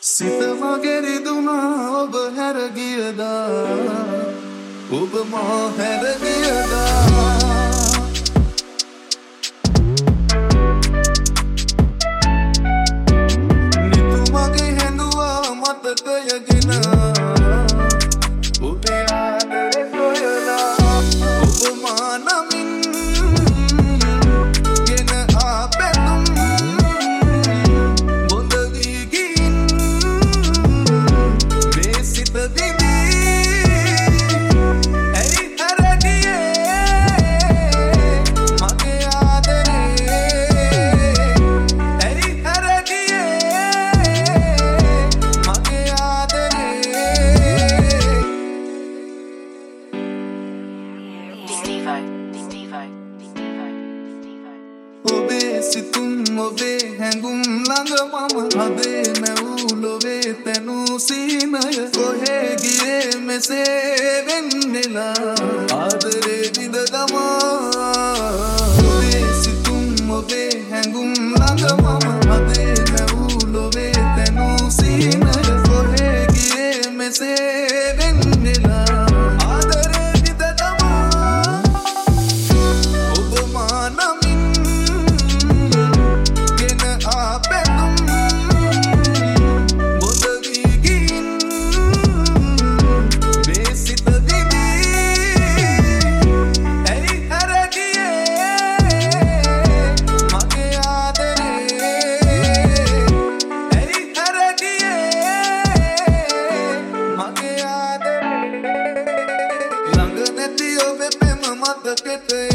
Sitem a geri duman o her ඔබ මා හැර ගියදා සිතුම් ඔබේ හැඟුම් ළඟ මම හදේ නැවූ ලොවේ තැනූ සීනය. කොහේ ගියේ මෙසේ වෙන්නෙලා? ආදරේ විඳ දමා. ඔබේ සිතුම් ඔබේ හැඟුම් ළඟ මම හදේ නැවූ mata good thing.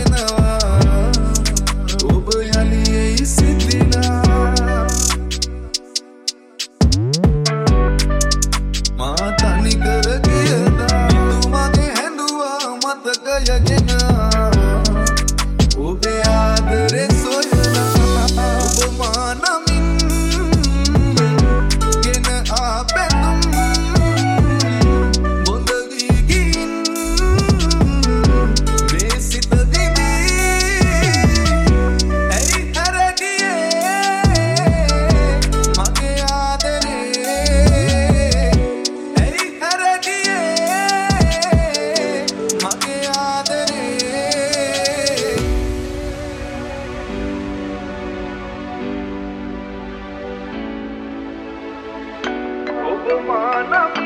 माना